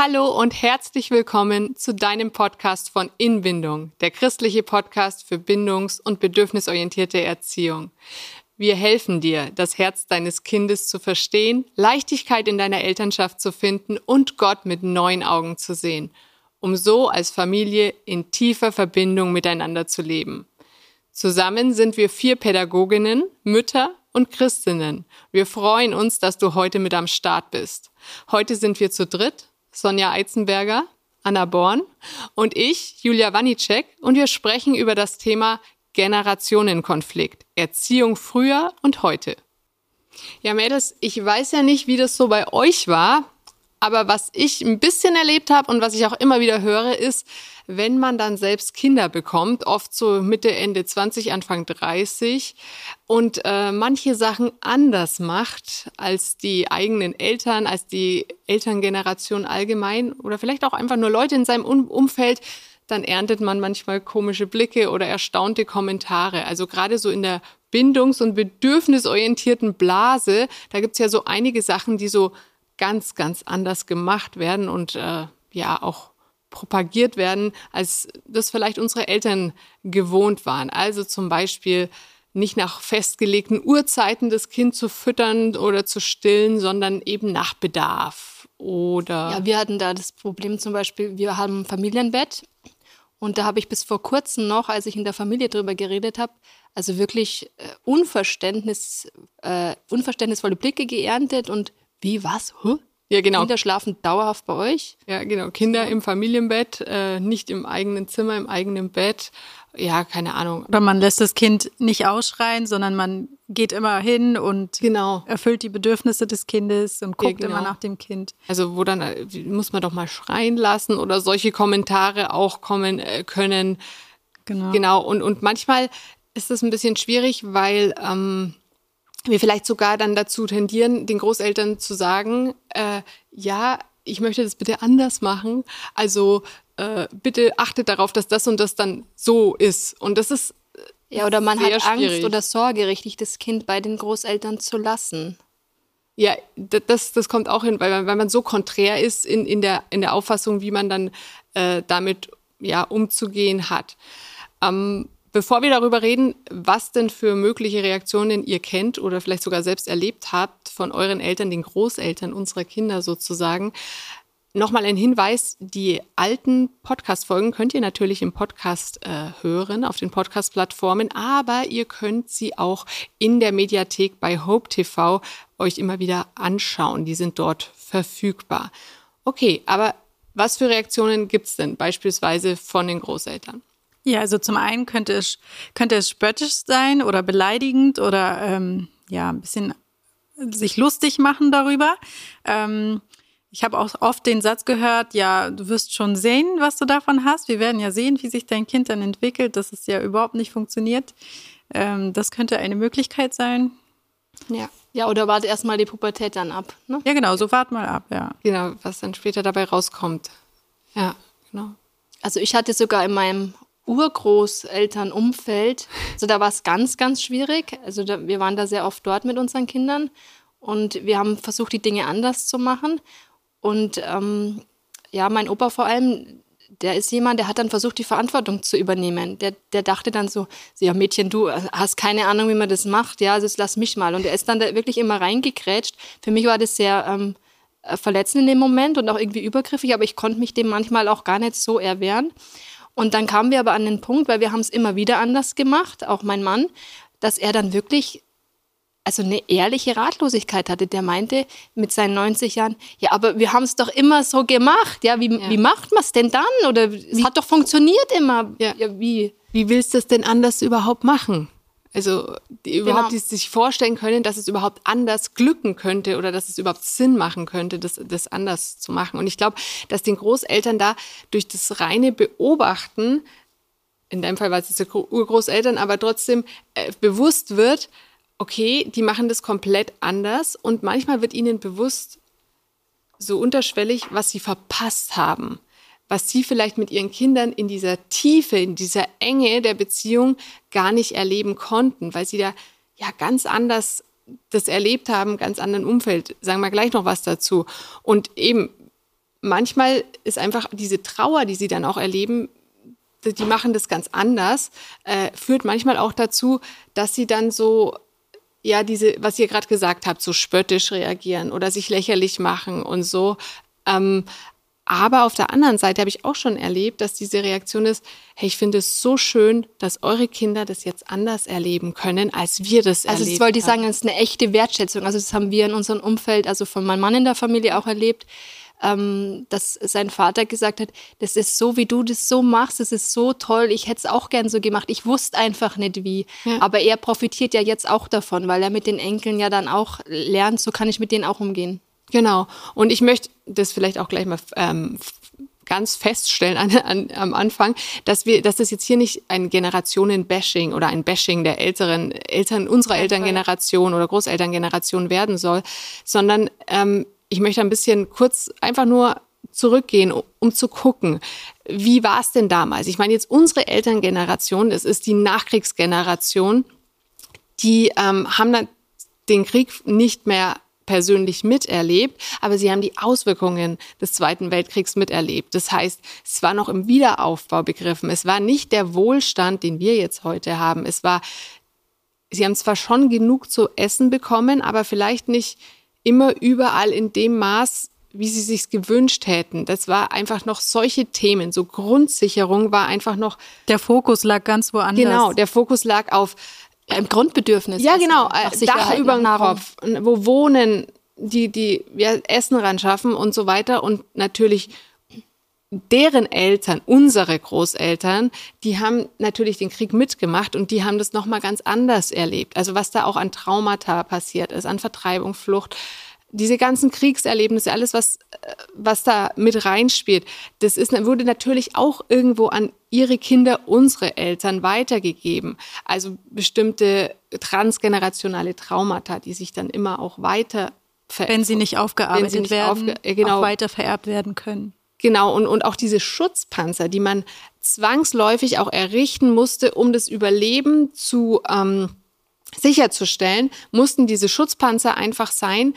Hallo und herzlich willkommen zu deinem Podcast von Inbindung, der christliche Podcast für bindungs- und bedürfnisorientierte Erziehung. Wir helfen dir, das Herz deines Kindes zu verstehen, Leichtigkeit in deiner Elternschaft zu finden und Gott mit neuen Augen zu sehen, um so als Familie in tiefer Verbindung miteinander zu leben. Zusammen sind wir vier Pädagoginnen, Mütter und Christinnen. Wir freuen uns, dass du heute mit am Start bist. Heute sind wir zu dritt Sonja Eizenberger, Anna Born und ich, Julia Wanicek, und wir sprechen über das Thema Generationenkonflikt, Erziehung früher und heute. Ja, Mädels, ich weiß ja nicht, wie das so bei euch war, aber was ich ein bisschen erlebt habe und was ich auch immer wieder höre, ist, wenn man dann selbst Kinder bekommt, oft so Mitte, Ende 20, Anfang 30 und äh, manche Sachen anders macht als die eigenen Eltern, als die Elterngeneration allgemein oder vielleicht auch einfach nur Leute in seinem um Umfeld, dann erntet man manchmal komische Blicke oder erstaunte Kommentare. Also gerade so in der bindungs- und bedürfnisorientierten Blase, da gibt's ja so einige Sachen, die so ganz, ganz anders gemacht werden und äh, ja auch propagiert werden, als das vielleicht unsere Eltern gewohnt waren. Also zum Beispiel nicht nach festgelegten Uhrzeiten das Kind zu füttern oder zu stillen, sondern eben nach Bedarf. Oder ja, wir hatten da das Problem zum Beispiel, wir haben ein Familienbett und da habe ich bis vor kurzem noch, als ich in der Familie drüber geredet habe, also wirklich äh, Unverständnis, äh, unverständnisvolle Blicke geerntet und wie was? Huh? Ja, genau. Kinder schlafen dauerhaft bei euch? Ja, genau. Kinder im Familienbett, äh, nicht im eigenen Zimmer, im eigenen Bett. Ja, keine Ahnung. Oder man lässt das Kind nicht ausschreien, sondern man geht immer hin und genau. erfüllt die Bedürfnisse des Kindes und guckt ja, genau. immer nach dem Kind. Also wo dann äh, muss man doch mal schreien lassen oder solche Kommentare auch kommen äh, können. Genau. Genau. Und, und manchmal ist das ein bisschen schwierig, weil ähm, wir vielleicht sogar dann dazu tendieren, den Großeltern zu sagen, äh, ja, ich möchte das bitte anders machen. Also äh, bitte achtet darauf, dass das und das dann so ist. Und das ist äh, ja oder man hat schwierig. Angst oder Sorge, richtig das Kind bei den Großeltern zu lassen. Ja, das, das kommt auch hin, weil man, weil man so konträr ist in, in, der, in der Auffassung, wie man dann äh, damit ja, umzugehen hat. Ähm, Bevor wir darüber reden, was denn für mögliche Reaktionen ihr kennt oder vielleicht sogar selbst erlebt habt von euren Eltern, den Großeltern unserer Kinder sozusagen, Nochmal ein Hinweis, die alten Podcast-Folgen könnt ihr natürlich im Podcast äh, hören, auf den Podcast-Plattformen, aber ihr könnt sie auch in der Mediathek bei Hope TV euch immer wieder anschauen. Die sind dort verfügbar. Okay, aber was für Reaktionen gibt's denn beispielsweise von den Großeltern? Ja, also zum einen könnte es, könnte es spöttisch sein oder beleidigend oder ähm, ja, ein bisschen sich lustig machen darüber. Ähm, ich habe auch oft den Satz gehört, ja, du wirst schon sehen, was du davon hast. Wir werden ja sehen, wie sich dein Kind dann entwickelt, dass es ja überhaupt nicht funktioniert. Ähm, das könnte eine Möglichkeit sein. Ja. Ja, oder warte erstmal die Pubertät dann ab. Ne? Ja, genau, so wart mal ab, ja. Genau, was dann später dabei rauskommt. Ja, genau. Also ich hatte sogar in meinem Urgroßelternumfeld. Also da war es ganz, ganz schwierig. Also da, wir waren da sehr oft dort mit unseren Kindern und wir haben versucht, die Dinge anders zu machen. Und ähm, ja, mein Opa vor allem, der ist jemand, der hat dann versucht, die Verantwortung zu übernehmen. Der, der dachte dann so, ja Mädchen, du hast keine Ahnung, wie man das macht, ja, also lass mich mal. Und er ist dann da wirklich immer reingekrätscht. Für mich war das sehr ähm, verletzend in dem Moment und auch irgendwie übergriffig, aber ich konnte mich dem manchmal auch gar nicht so erwehren. Und dann kamen wir aber an den Punkt, weil wir haben es immer wieder anders gemacht, auch mein Mann, dass er dann wirklich also eine ehrliche Ratlosigkeit hatte. Der meinte mit seinen 90 Jahren, ja, aber wir haben es doch immer so gemacht. Ja, wie, ja. wie macht man es denn dann? Oder es hat doch funktioniert immer. Ja. ja, wie? Wie willst du es denn anders überhaupt machen? Also die genau. überhaupt die sich vorstellen können, dass es überhaupt anders glücken könnte oder dass es überhaupt Sinn machen könnte, das, das anders zu machen. Und ich glaube, dass den Großeltern da durch das reine Beobachten, in deinem Fall war es jetzt Urgroßeltern, aber trotzdem äh, bewusst wird, okay, die machen das komplett anders und manchmal wird ihnen bewusst, so unterschwellig, was sie verpasst haben was sie vielleicht mit ihren Kindern in dieser Tiefe, in dieser Enge der Beziehung gar nicht erleben konnten, weil sie da ja ganz anders das erlebt haben, ganz anderen Umfeld. Sagen wir gleich noch was dazu. Und eben, manchmal ist einfach diese Trauer, die sie dann auch erleben, die machen das ganz anders, äh, führt manchmal auch dazu, dass sie dann so, ja, diese, was ihr gerade gesagt habt, so spöttisch reagieren oder sich lächerlich machen und so. Ähm, aber auf der anderen Seite habe ich auch schon erlebt, dass diese Reaktion ist, hey, ich finde es so schön, dass eure Kinder das jetzt anders erleben können, als wir das also erlebt das wollte ich sagen, das ist eine echte Wertschätzung. Also das haben wir in unserem Umfeld, also von meinem Mann in der Familie auch erlebt, ähm, dass sein Vater gesagt hat, das ist so, wie du das so machst, das ist so toll, ich hätte es auch gern so gemacht. Ich wusste einfach nicht wie. Ja. Aber er profitiert ja jetzt auch davon, weil er mit den Enkeln ja dann auch lernt, so kann ich mit denen auch umgehen. Genau. Und ich möchte das vielleicht auch gleich mal ähm, ganz feststellen an, an, am Anfang, dass wir, dass das jetzt hier nicht ein Generationen-Bashing oder ein Bashing der älteren Eltern unserer Elterngeneration oder Großelterngeneration werden soll, sondern ähm, ich möchte ein bisschen kurz einfach nur zurückgehen, um zu gucken, wie war es denn damals? Ich meine jetzt unsere Elterngeneration, das ist die Nachkriegsgeneration, die ähm, haben dann den Krieg nicht mehr persönlich miterlebt, aber sie haben die Auswirkungen des Zweiten Weltkriegs miterlebt. Das heißt, es war noch im Wiederaufbau begriffen. Es war nicht der Wohlstand, den wir jetzt heute haben. Es war, sie haben zwar schon genug zu essen bekommen, aber vielleicht nicht immer überall in dem Maß, wie sie sich gewünscht hätten. Das war einfach noch solche Themen. So Grundsicherung war einfach noch. Der Fokus lag ganz woanders. Genau, der Fokus lag auf ein Grundbedürfnis. Ja, genau. Äh, Dach über dem Kopf, wo wohnen, die, die ja, Essen ran schaffen und so weiter. Und natürlich deren Eltern, unsere Großeltern, die haben natürlich den Krieg mitgemacht und die haben das nochmal ganz anders erlebt. Also was da auch an Traumata passiert ist, an Vertreibung, Flucht, diese ganzen Kriegserlebnisse, alles, was, was da mit reinspielt, das ist, wurde natürlich auch irgendwo an ihre Kinder, unsere Eltern weitergegeben. Also bestimmte transgenerationale Traumata, die sich dann immer auch weiter wenn sie nicht aufgearbeitet sie nicht werden, aufge genau, auch weiter vererbt werden können. Genau, und, und auch diese Schutzpanzer, die man zwangsläufig auch errichten musste, um das Überleben zu ähm, sicherzustellen, mussten diese Schutzpanzer einfach sein,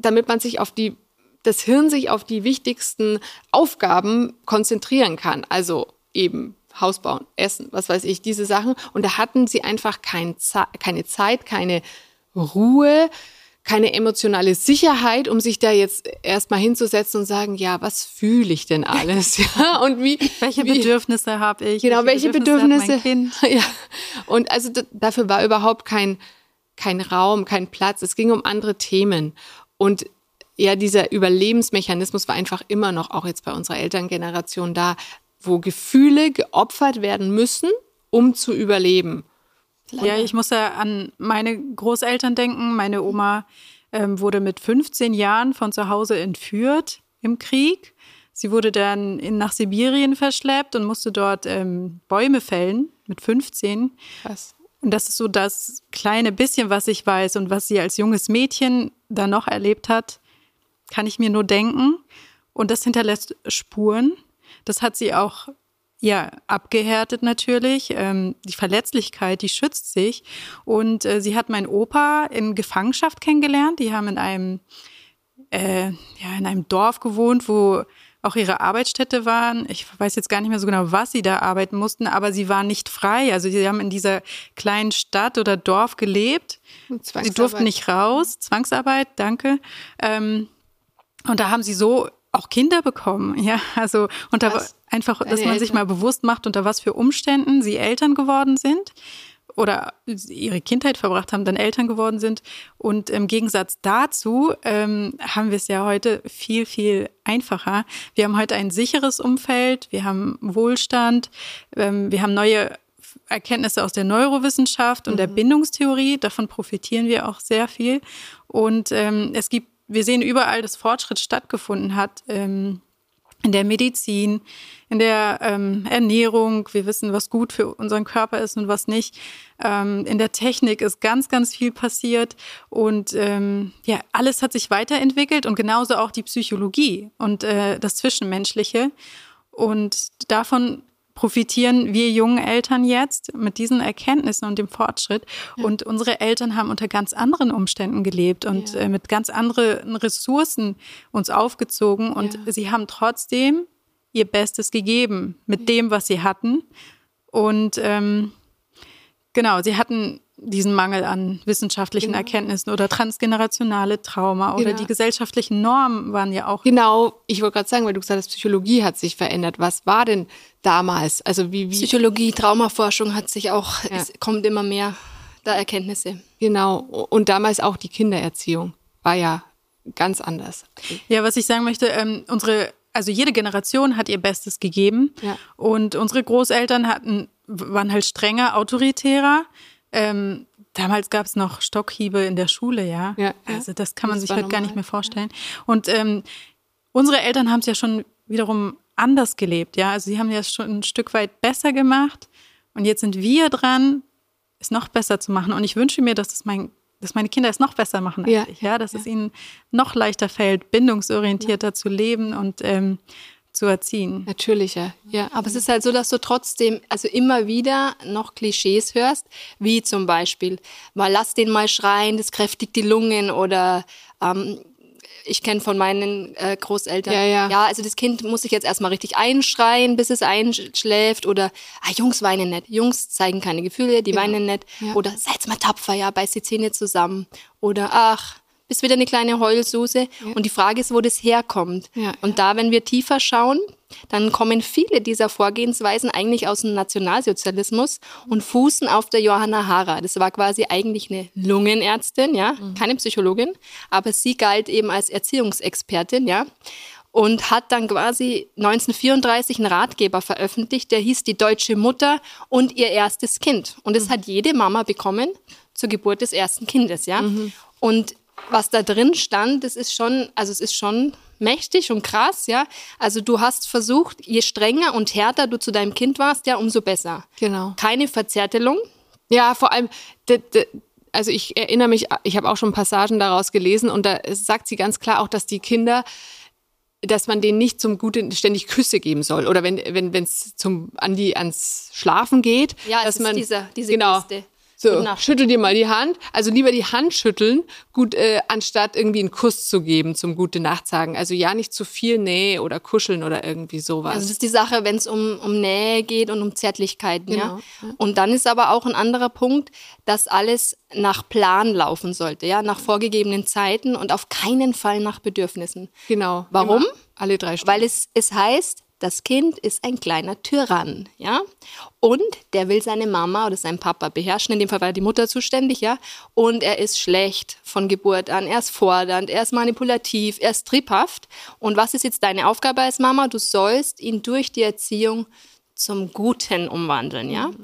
damit man sich auf die, das Hirn sich auf die wichtigsten Aufgaben konzentrieren kann. Also eben Haus bauen, Essen, was weiß ich, diese Sachen. Und da hatten sie einfach kein, keine Zeit, keine Ruhe, keine emotionale Sicherheit, um sich da jetzt erstmal hinzusetzen und sagen, ja, was fühle ich denn alles? Ja, und wie welche wie, Bedürfnisse habe ich? Genau, welche, welche Bedürfnisse? Bedürfnisse ja. Und also dafür war überhaupt kein kein Raum, kein Platz. Es ging um andere Themen. Und ja, dieser Überlebensmechanismus war einfach immer noch auch jetzt bei unserer Elterngeneration da, wo Gefühle geopfert werden müssen, um zu überleben. Ja, ich muss ja an meine Großeltern denken. Meine Oma ähm, wurde mit 15 Jahren von zu Hause entführt im Krieg. Sie wurde dann in, nach Sibirien verschleppt und musste dort ähm, Bäume fällen mit 15. Krass. Und das ist so das kleine bisschen, was ich weiß und was sie als junges Mädchen da noch erlebt hat, kann ich mir nur denken. Und das hinterlässt Spuren. Das hat sie auch ja abgehärtet natürlich. Ähm, die Verletzlichkeit, die schützt sich. Und äh, sie hat meinen Opa in Gefangenschaft kennengelernt. Die haben in einem äh, ja in einem Dorf gewohnt, wo auch ihre Arbeitsstätte waren. Ich weiß jetzt gar nicht mehr so genau, was sie da arbeiten mussten, aber sie waren nicht frei. Also sie haben in dieser kleinen Stadt oder Dorf gelebt. Sie durften nicht raus. Zwangsarbeit, danke. Ähm, und da haben sie so auch Kinder bekommen, ja, also unter einfach, dass man Eltern. sich mal bewusst macht, unter was für Umständen sie Eltern geworden sind oder ihre Kindheit verbracht haben, dann Eltern geworden sind. Und im Gegensatz dazu ähm, haben wir es ja heute viel, viel einfacher. Wir haben heute ein sicheres Umfeld, wir haben Wohlstand, ähm, wir haben neue Erkenntnisse aus der Neurowissenschaft und mhm. der Bindungstheorie. Davon profitieren wir auch sehr viel. Und ähm, es gibt, wir sehen überall, dass Fortschritt stattgefunden hat. Ähm, in der Medizin, in der ähm, Ernährung. Wir wissen, was gut für unseren Körper ist und was nicht. Ähm, in der Technik ist ganz, ganz viel passiert und ähm, ja, alles hat sich weiterentwickelt und genauso auch die Psychologie und äh, das Zwischenmenschliche. Und davon profitieren wir jungen Eltern jetzt mit diesen Erkenntnissen und dem Fortschritt. Ja. Und unsere Eltern haben unter ganz anderen Umständen gelebt und ja. äh, mit ganz anderen Ressourcen uns aufgezogen. Und ja. sie haben trotzdem ihr Bestes gegeben mit dem, was sie hatten. Und ähm, genau, sie hatten diesen Mangel an wissenschaftlichen genau. Erkenntnissen oder transgenerationale Trauma genau. oder die gesellschaftlichen Normen waren ja auch. Genau, ich wollte gerade sagen, weil du gesagt hast, Psychologie hat sich verändert. Was war denn damals? Also wie, wie Psychologie, Traumaforschung hat sich auch, ja. es kommt immer mehr da Erkenntnisse. Genau, und damals auch die Kindererziehung war ja ganz anders. Ja, was ich sagen möchte, ähm, unsere also jede Generation hat ihr Bestes gegeben ja. und unsere Großeltern hatten waren halt strenger, autoritärer ähm, damals gab es noch Stockhiebe in der Schule, ja. ja also das kann man das sich halt normal. gar nicht mehr vorstellen. Und ähm, unsere Eltern haben es ja schon wiederum anders gelebt, ja. Also sie haben ja schon ein Stück weit besser gemacht. Und jetzt sind wir dran, es noch besser zu machen. Und ich wünsche mir, dass das mein dass meine Kinder es noch besser machen als ja. ich, ja, dass ja. es ihnen noch leichter fällt, bindungsorientierter ja. zu leben und ähm, zu erziehen. Natürlicher, ja. Aber es ist halt so, dass du trotzdem, also immer wieder noch Klischees hörst, wie zum Beispiel, mal lass den mal schreien, das kräftigt die Lungen oder ähm, ich kenne von meinen äh, Großeltern, ja, ja. ja, also das Kind muss sich jetzt erstmal richtig einschreien, bis es einschläft oder ah, Jungs weinen nicht. Jungs zeigen keine Gefühle, die ja. weinen nicht. Ja. Oder seid mal tapfer, ja, beiß die Zähne zusammen. Oder ach, bist wieder eine kleine Heulsuse. Ja. Und die Frage ist, wo das herkommt. Ja, und da, wenn wir tiefer schauen, dann kommen viele dieser Vorgehensweisen eigentlich aus dem Nationalsozialismus und fußen auf der Johanna Hara. Das war quasi eigentlich eine Lungenärztin, ja, mhm. keine Psychologin, aber sie galt eben als Erziehungsexpertin, ja und hat dann quasi 1934 einen Ratgeber veröffentlicht, der hieß Die deutsche Mutter und ihr erstes Kind. Und das mhm. hat jede Mama bekommen zur Geburt des ersten Kindes, ja. Mhm. Und was da drin stand, das ist schon, also es ist schon mächtig und krass, ja. Also du hast versucht, je strenger und härter du zu deinem Kind warst, ja, umso besser. Genau. Keine Verzärtelung. Ja, vor allem, also ich erinnere mich, ich habe auch schon Passagen daraus gelesen und da sagt sie ganz klar auch, dass die Kinder dass man denen nicht zum Guten ständig Küsse geben soll oder wenn wenn wenn es zum an die ans Schlafen geht, ja, dass man diese diese genau, Geste. So, schüttel dir mal die Hand. Also lieber die Hand schütteln, gut, äh, anstatt irgendwie einen Kuss zu geben zum Gute Nacht sagen. Also ja, nicht zu viel Nähe oder Kuscheln oder irgendwie sowas. Also das ist die Sache, wenn es um, um Nähe geht und um Zärtlichkeiten, genau. ja. Und dann ist aber auch ein anderer Punkt, dass alles nach Plan laufen sollte, ja, nach vorgegebenen Zeiten und auf keinen Fall nach Bedürfnissen. Genau. Warum? Immer alle drei Stunden. Weil es, es heißt, das Kind ist ein kleiner Tyrann, ja? Und der will seine Mama oder seinen Papa beherrschen. In dem Fall war die Mutter zuständig, ja? Und er ist schlecht von Geburt an. Er ist fordernd, er ist manipulativ, er ist triebhaft. Und was ist jetzt deine Aufgabe als Mama? Du sollst ihn durch die Erziehung zum Guten umwandeln, ja? Mhm.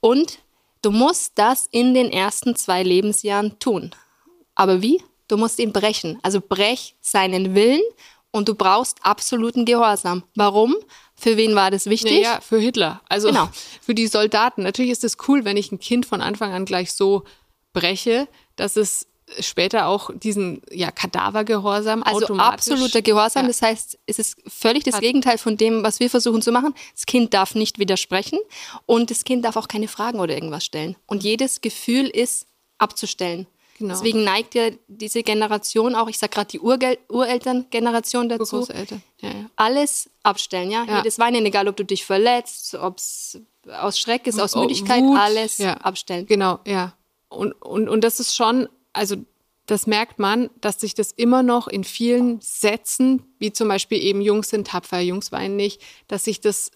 Und du musst das in den ersten zwei Lebensjahren tun. Aber wie? Du musst ihn brechen. Also brech seinen Willen und du brauchst absoluten Gehorsam. Warum? Für wen war das wichtig? Ja, für Hitler. Also genau. für die Soldaten. Natürlich ist es cool, wenn ich ein Kind von Anfang an gleich so breche, dass es später auch diesen ja, Kadavergehorsam also absoluter Gehorsam. Ja. Das heißt, es ist völlig das Gegenteil von dem, was wir versuchen zu machen. Das Kind darf nicht widersprechen und das Kind darf auch keine Fragen oder irgendwas stellen. Und jedes Gefühl ist abzustellen. Genau. Deswegen neigt ja diese Generation auch, ich sage gerade die Urgel Urelterngeneration dazu, Großeltern. Ja, ja. alles abstellen, ja? ja. Jedes Weinen, egal ob du dich verletzt, ob es aus Schreck ist, aus Müdigkeit, Wut. alles abstellen. Genau, ja. Und, und, und das ist schon, also das merkt man, dass sich das immer noch in vielen Sätzen, wie zum Beispiel eben Jungs sind tapfer, Jungs weinen nicht, dass sich das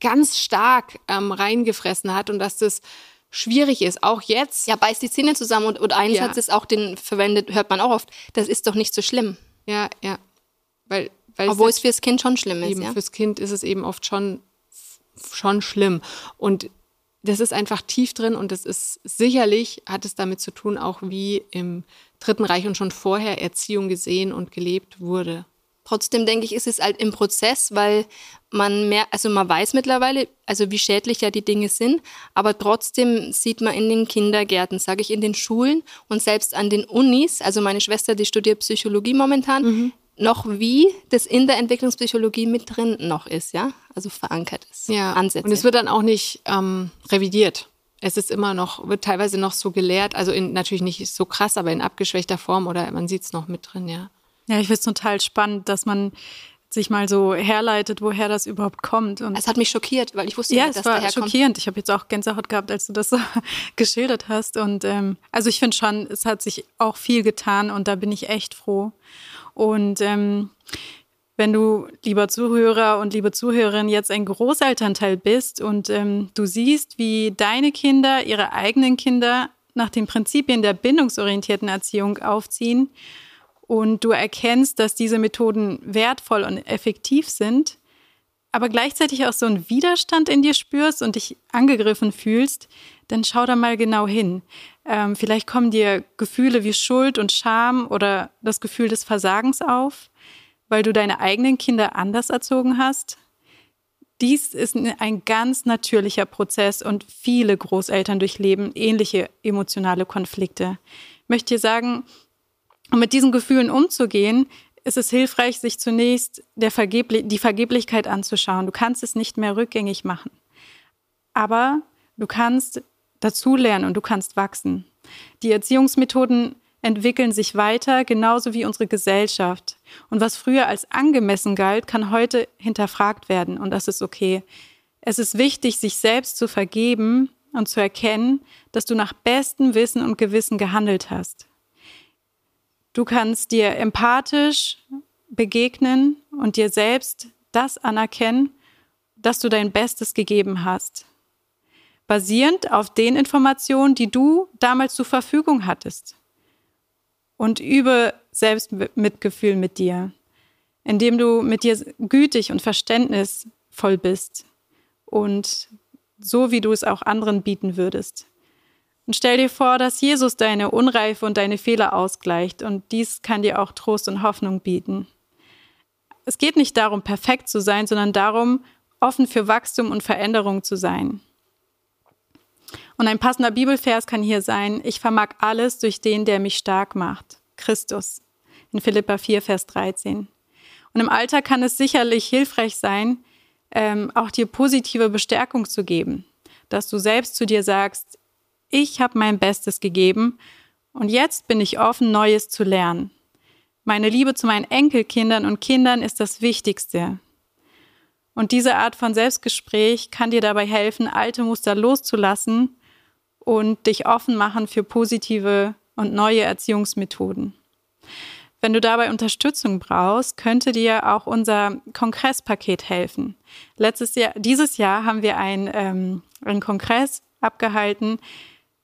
ganz stark ähm, reingefressen hat und dass das schwierig ist, auch jetzt. Ja, beißt die Zähne zusammen und, und ein ja. Satz ist auch, den verwendet, hört man auch oft, das ist doch nicht so schlimm. Ja, ja. Weil, weil Obwohl es, es fürs Kind schon schlimm ist. Eben, ja? Fürs Kind ist es eben oft schon, schon schlimm. Und das ist einfach tief drin und das ist sicherlich, hat es damit zu tun, auch wie im Dritten Reich und schon vorher Erziehung gesehen und gelebt wurde. Trotzdem denke ich, ist es halt im Prozess, weil man mehr, also man weiß mittlerweile, also wie schädlich ja die Dinge sind, aber trotzdem sieht man in den Kindergärten, sage ich, in den Schulen und selbst an den Unis, also meine Schwester, die studiert Psychologie momentan, mhm. noch wie das in der Entwicklungspsychologie mit drin noch ist, ja, also verankert ist. Ja, Ansätze. und es wird dann auch nicht ähm, revidiert. Es ist immer noch, wird teilweise noch so gelehrt, also in, natürlich nicht so krass, aber in abgeschwächter Form oder man sieht es noch mit drin, ja. Ja, ich finde es total spannend, dass man sich mal so herleitet, woher das überhaupt kommt. Und es hat mich schockiert, weil ich wusste ja, nicht, dass es war schockierend. Ich habe jetzt auch Gänsehaut gehabt, als du das so geschildert hast. Und ähm, also ich finde schon, es hat sich auch viel getan und da bin ich echt froh. Und ähm, wenn du, lieber Zuhörer und liebe Zuhörerin, jetzt ein Großelternteil bist und ähm, du siehst, wie deine Kinder ihre eigenen Kinder nach den Prinzipien der bindungsorientierten Erziehung aufziehen und du erkennst, dass diese Methoden wertvoll und effektiv sind, aber gleichzeitig auch so einen Widerstand in dir spürst und dich angegriffen fühlst, dann schau da mal genau hin. Ähm, vielleicht kommen dir Gefühle wie Schuld und Scham oder das Gefühl des Versagens auf, weil du deine eigenen Kinder anders erzogen hast. Dies ist ein ganz natürlicher Prozess und viele Großeltern durchleben ähnliche emotionale Konflikte. Ich möchte dir sagen, um mit diesen Gefühlen umzugehen, ist es hilfreich, sich zunächst Vergebli die Vergeblichkeit anzuschauen. Du kannst es nicht mehr rückgängig machen. Aber du kannst dazulernen und du kannst wachsen. Die Erziehungsmethoden entwickeln sich weiter, genauso wie unsere Gesellschaft. Und was früher als angemessen galt, kann heute hinterfragt werden. Und das ist okay. Es ist wichtig, sich selbst zu vergeben und zu erkennen, dass du nach bestem Wissen und Gewissen gehandelt hast. Du kannst dir empathisch begegnen und dir selbst das anerkennen, dass du dein Bestes gegeben hast. Basierend auf den Informationen, die du damals zur Verfügung hattest. Und übe Selbstmitgefühl mit dir, indem du mit dir gütig und verständnisvoll bist und so, wie du es auch anderen bieten würdest. Und stell dir vor, dass Jesus deine Unreife und deine Fehler ausgleicht und dies kann dir auch Trost und Hoffnung bieten. Es geht nicht darum, perfekt zu sein, sondern darum, offen für Wachstum und Veränderung zu sein. Und ein passender Bibelvers kann hier sein, ich vermag alles durch den, der mich stark macht, Christus, in Philippa 4, Vers 13. Und im Alter kann es sicherlich hilfreich sein, ähm, auch dir positive Bestärkung zu geben, dass du selbst zu dir sagst, ich habe mein Bestes gegeben und jetzt bin ich offen, Neues zu lernen. Meine Liebe zu meinen Enkelkindern und Kindern ist das Wichtigste. Und diese Art von Selbstgespräch kann dir dabei helfen, alte Muster loszulassen und dich offen machen für positive und neue Erziehungsmethoden. Wenn du dabei Unterstützung brauchst, könnte dir auch unser Kongresspaket helfen. Letztes Jahr, dieses Jahr haben wir ein, ähm, einen Kongress abgehalten,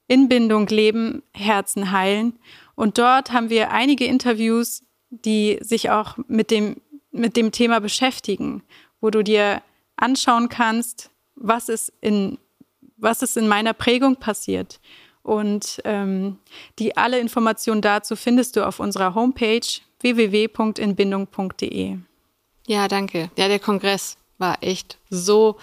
Inbindung leben, Herzen heilen. Und dort haben wir einige Interviews, die sich auch mit dem, mit dem Thema beschäftigen, wo du dir anschauen kannst, was ist in, was ist in meiner Prägung passiert. Und ähm, die alle Informationen dazu findest du auf unserer Homepage www.inbindung.de. Ja, danke. Ja, der Kongress war echt so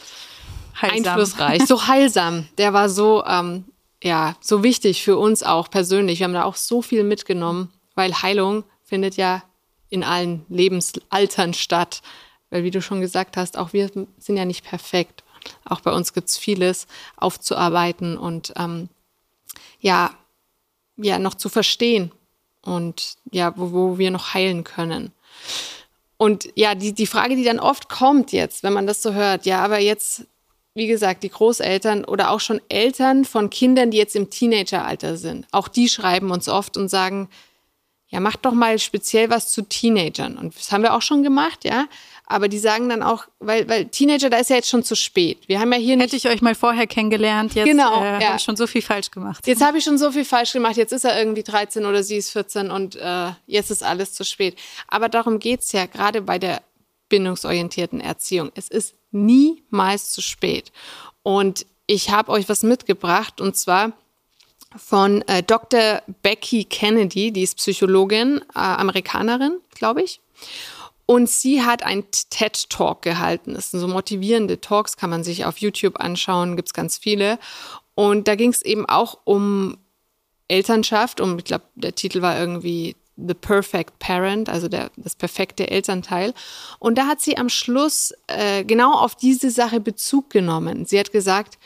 heilsam. einflussreich, so heilsam. Der war so ähm, ja, so wichtig für uns auch persönlich. Wir haben da auch so viel mitgenommen, weil Heilung findet ja in allen Lebensaltern statt. Weil, wie du schon gesagt hast, auch wir sind ja nicht perfekt. Auch bei uns gibt es vieles aufzuarbeiten und ähm, ja, ja, noch zu verstehen und ja, wo, wo wir noch heilen können. Und ja, die, die Frage, die dann oft kommt jetzt, wenn man das so hört, ja, aber jetzt wie gesagt, die Großeltern oder auch schon Eltern von Kindern, die jetzt im Teenageralter sind, auch die schreiben uns oft und sagen, ja, macht doch mal speziell was zu Teenagern. Und das haben wir auch schon gemacht, ja. Aber die sagen dann auch, weil, weil Teenager, da ist ja jetzt schon zu spät. Wir haben ja hier nicht. Hätte ich euch mal vorher kennengelernt, jetzt genau, äh, ja. habe ich schon so viel falsch gemacht. Jetzt habe ich schon so viel falsch gemacht, jetzt ist er irgendwie 13 oder sie ist 14 und äh, jetzt ist alles zu spät. Aber darum geht's ja gerade bei der bindungsorientierten Erziehung. Es ist niemals zu spät. Und ich habe euch was mitgebracht und zwar von äh, Dr. Becky Kennedy, die ist Psychologin, äh, Amerikanerin, glaube ich. Und sie hat einen TED-Talk gehalten. Das sind so motivierende Talks, kann man sich auf YouTube anschauen, gibt es ganz viele. Und da ging es eben auch um Elternschaft, um, ich glaube, der Titel war irgendwie The Perfect Parent, also der, das perfekte Elternteil. Und da hat sie am Schluss äh, genau auf diese Sache Bezug genommen. Sie hat gesagt,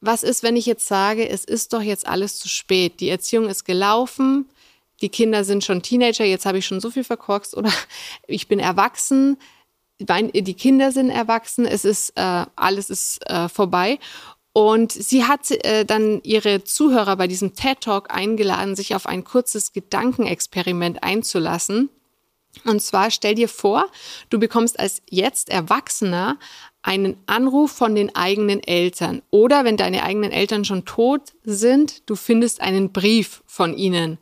was ist, wenn ich jetzt sage, es ist doch jetzt alles zu spät. Die Erziehung ist gelaufen, die Kinder sind schon Teenager, jetzt habe ich schon so viel verkorkst oder ich bin erwachsen, die Kinder sind erwachsen, es ist äh, alles ist äh, vorbei. Und sie hat äh, dann ihre Zuhörer bei diesem TED Talk eingeladen, sich auf ein kurzes Gedankenexperiment einzulassen. Und zwar stell dir vor, du bekommst als jetzt Erwachsener einen Anruf von den eigenen Eltern oder wenn deine eigenen Eltern schon tot sind, du findest einen Brief von ihnen,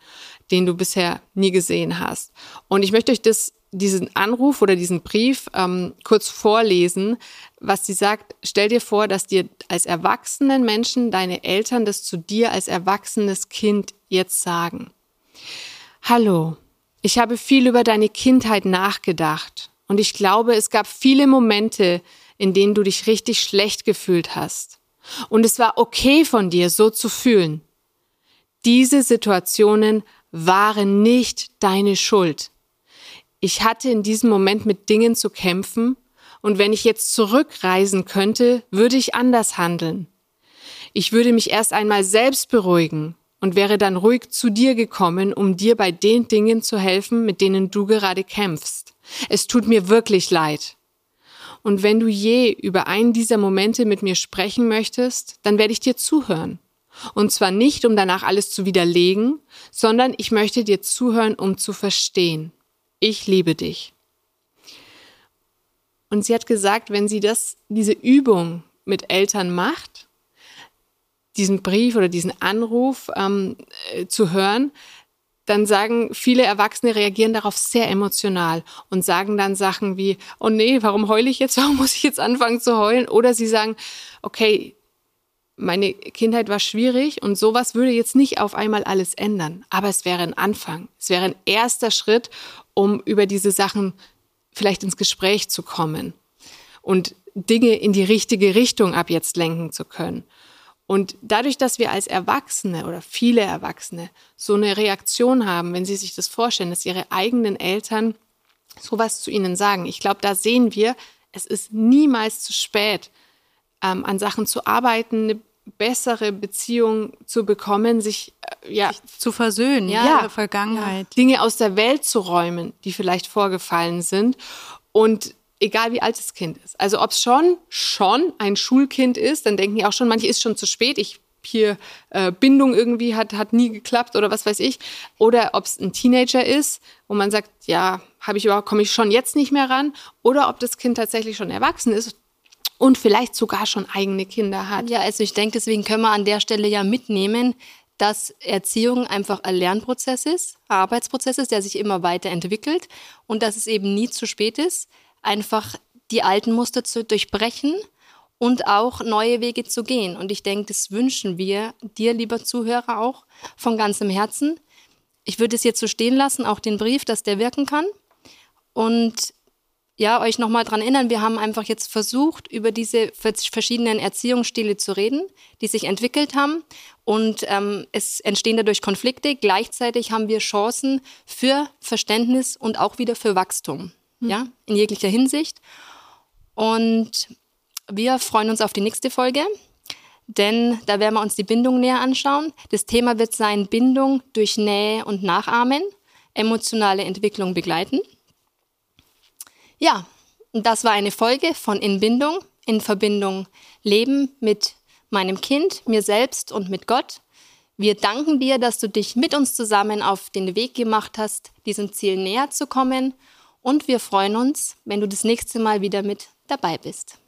den du bisher nie gesehen hast. Und ich möchte euch das diesen Anruf oder diesen Brief ähm, kurz vorlesen, was sie sagt. Stell dir vor, dass dir als erwachsenen Menschen deine Eltern das zu dir als erwachsenes Kind jetzt sagen. Hallo, ich habe viel über deine Kindheit nachgedacht und ich glaube, es gab viele Momente, in denen du dich richtig schlecht gefühlt hast. Und es war okay von dir, so zu fühlen. Diese Situationen waren nicht deine Schuld. Ich hatte in diesem Moment mit Dingen zu kämpfen, und wenn ich jetzt zurückreisen könnte, würde ich anders handeln. Ich würde mich erst einmal selbst beruhigen und wäre dann ruhig zu dir gekommen, um dir bei den Dingen zu helfen, mit denen du gerade kämpfst. Es tut mir wirklich leid. Und wenn du je über einen dieser Momente mit mir sprechen möchtest, dann werde ich dir zuhören. Und zwar nicht, um danach alles zu widerlegen, sondern ich möchte dir zuhören, um zu verstehen. Ich liebe dich. Und sie hat gesagt, wenn sie das, diese Übung mit Eltern macht, diesen Brief oder diesen Anruf ähm, äh, zu hören, dann sagen viele Erwachsene reagieren darauf sehr emotional und sagen dann Sachen wie, oh nee, warum heule ich jetzt? Warum muss ich jetzt anfangen zu heulen? Oder sie sagen, okay, meine Kindheit war schwierig und sowas würde jetzt nicht auf einmal alles ändern. Aber es wäre ein Anfang. Es wäre ein erster Schritt, um über diese Sachen vielleicht ins Gespräch zu kommen und Dinge in die richtige Richtung ab jetzt lenken zu können. Und dadurch, dass wir als Erwachsene oder viele Erwachsene so eine Reaktion haben, wenn sie sich das vorstellen, dass ihre eigenen Eltern sowas zu ihnen sagen, ich glaube, da sehen wir, es ist niemals zu spät, ähm, an Sachen zu arbeiten, eine bessere Beziehung zu bekommen, sich äh, ja sich zu versöhnen, ja, ja Vergangenheit. Dinge aus der Welt zu räumen, die vielleicht vorgefallen sind und egal wie alt das Kind ist. Also ob es schon, schon ein Schulkind ist, dann denken die auch schon, manche ist schon zu spät, ich hier äh, Bindung irgendwie hat, hat nie geklappt oder was weiß ich. Oder ob es ein Teenager ist, wo man sagt, ja, habe ich überhaupt, komme ich schon jetzt nicht mehr ran. Oder ob das Kind tatsächlich schon erwachsen ist und vielleicht sogar schon eigene Kinder hat. Ja, also ich denke, deswegen können wir an der Stelle ja mitnehmen, dass Erziehung einfach ein Lernprozess ist, ein Arbeitsprozess ist, der sich immer weiterentwickelt und dass es eben nie zu spät ist, einfach die alten Muster zu durchbrechen und auch neue Wege zu gehen. Und ich denke, das wünschen wir dir, lieber Zuhörer, auch von ganzem Herzen. Ich würde es jetzt so stehen lassen, auch den Brief, dass der wirken kann. Und ja, euch nochmal dran erinnern, wir haben einfach jetzt versucht, über diese verschiedenen Erziehungsstile zu reden, die sich entwickelt haben. Und ähm, es entstehen dadurch Konflikte. Gleichzeitig haben wir Chancen für Verständnis und auch wieder für Wachstum mhm. ja, in jeglicher Hinsicht. Und wir freuen uns auf die nächste Folge, denn da werden wir uns die Bindung näher anschauen. Das Thema wird sein Bindung durch Nähe und Nachahmen, emotionale Entwicklung begleiten. Ja, das war eine Folge von In Bindung, in Verbindung Leben mit meinem Kind, mir selbst und mit Gott. Wir danken dir, dass du dich mit uns zusammen auf den Weg gemacht hast, diesem Ziel näher zu kommen und wir freuen uns, wenn du das nächste Mal wieder mit dabei bist.